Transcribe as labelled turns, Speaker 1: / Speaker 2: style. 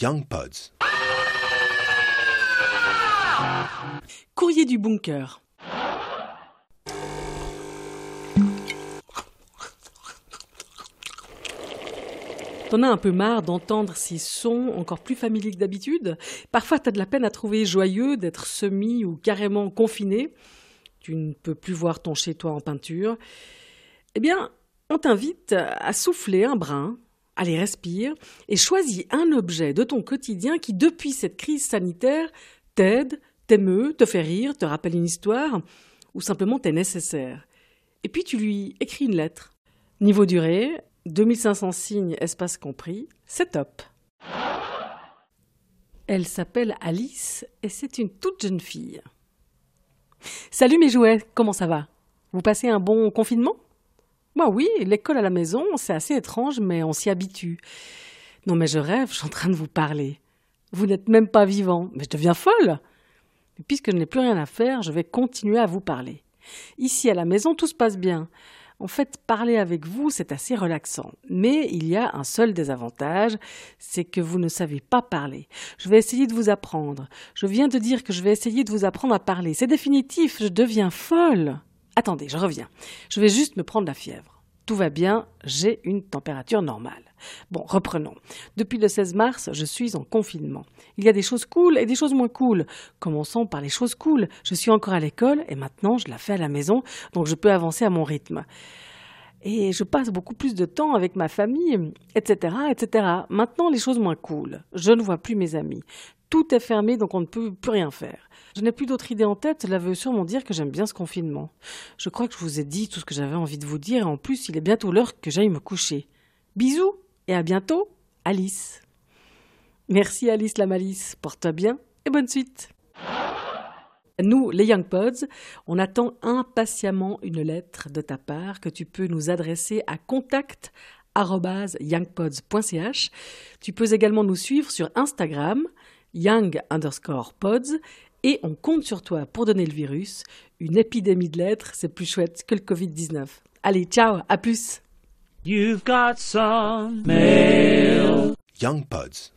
Speaker 1: Young Pods.
Speaker 2: Courrier du bunker. T'en as un peu marre d'entendre ces sons encore plus familiers que d'habitude? Parfois, t'as de la peine à trouver joyeux d'être semi ou carrément confiné. Tu ne peux plus voir ton chez-toi en peinture. Eh bien, on t'invite à souffler un brin, allez respire, et choisis un objet de ton quotidien qui, depuis cette crise sanitaire, t'aide, t'émeut, te fait rire, te rappelle une histoire, ou simplement t'est nécessaire. Et puis tu lui écris une lettre. Niveau durée, 2500 signes, espace compris, c'est top. Elle s'appelle Alice et c'est une toute jeune fille. Salut mes jouets, comment ça va? Vous passez un bon confinement? Oui, l'école à la maison, c'est assez étrange, mais on s'y habitue. Non mais je rêve, je suis en train de vous parler. Vous n'êtes même pas vivant, mais je deviens folle. Puisque je n'ai plus rien à faire, je vais continuer à vous parler. Ici à la maison, tout se passe bien. En fait, parler avec vous, c'est assez relaxant. Mais il y a un seul désavantage, c'est que vous ne savez pas parler. Je vais essayer de vous apprendre. Je viens de dire que je vais essayer de vous apprendre à parler. C'est définitif, je deviens folle. Attendez, je reviens. Je vais juste me prendre la fièvre tout va bien, j'ai une température normale. Bon, reprenons. Depuis le 16 mars, je suis en confinement. Il y a des choses cool et des choses moins cool. Commençons par les choses cool. Je suis encore à l'école et maintenant je la fais à la maison, donc je peux avancer à mon rythme. Et je passe beaucoup plus de temps avec ma famille, etc., etc. Maintenant, les choses moins cool. Je ne vois plus mes amis. Tout est fermé, donc on ne peut plus rien faire. Je n'ai plus d'autre idée en tête, cela veut sûrement dire que j'aime bien ce confinement. Je crois que je vous ai dit tout ce que j'avais envie de vous dire, et en plus, il est bientôt l'heure que j'aille me coucher. Bisous, et à bientôt, Alice. Merci Alice la malice, porte-toi bien, et bonne suite. Nous, les Young Pods, on attend impatiemment une lettre de ta part que tu peux nous adresser à contact youngpods.ch. Tu peux également nous suivre sur Instagram, young underscore pods, et on compte sur toi pour donner le virus. Une épidémie de lettres, c'est plus chouette que le Covid-19. Allez, ciao, à plus! You've got some mail.
Speaker 1: Young Pods.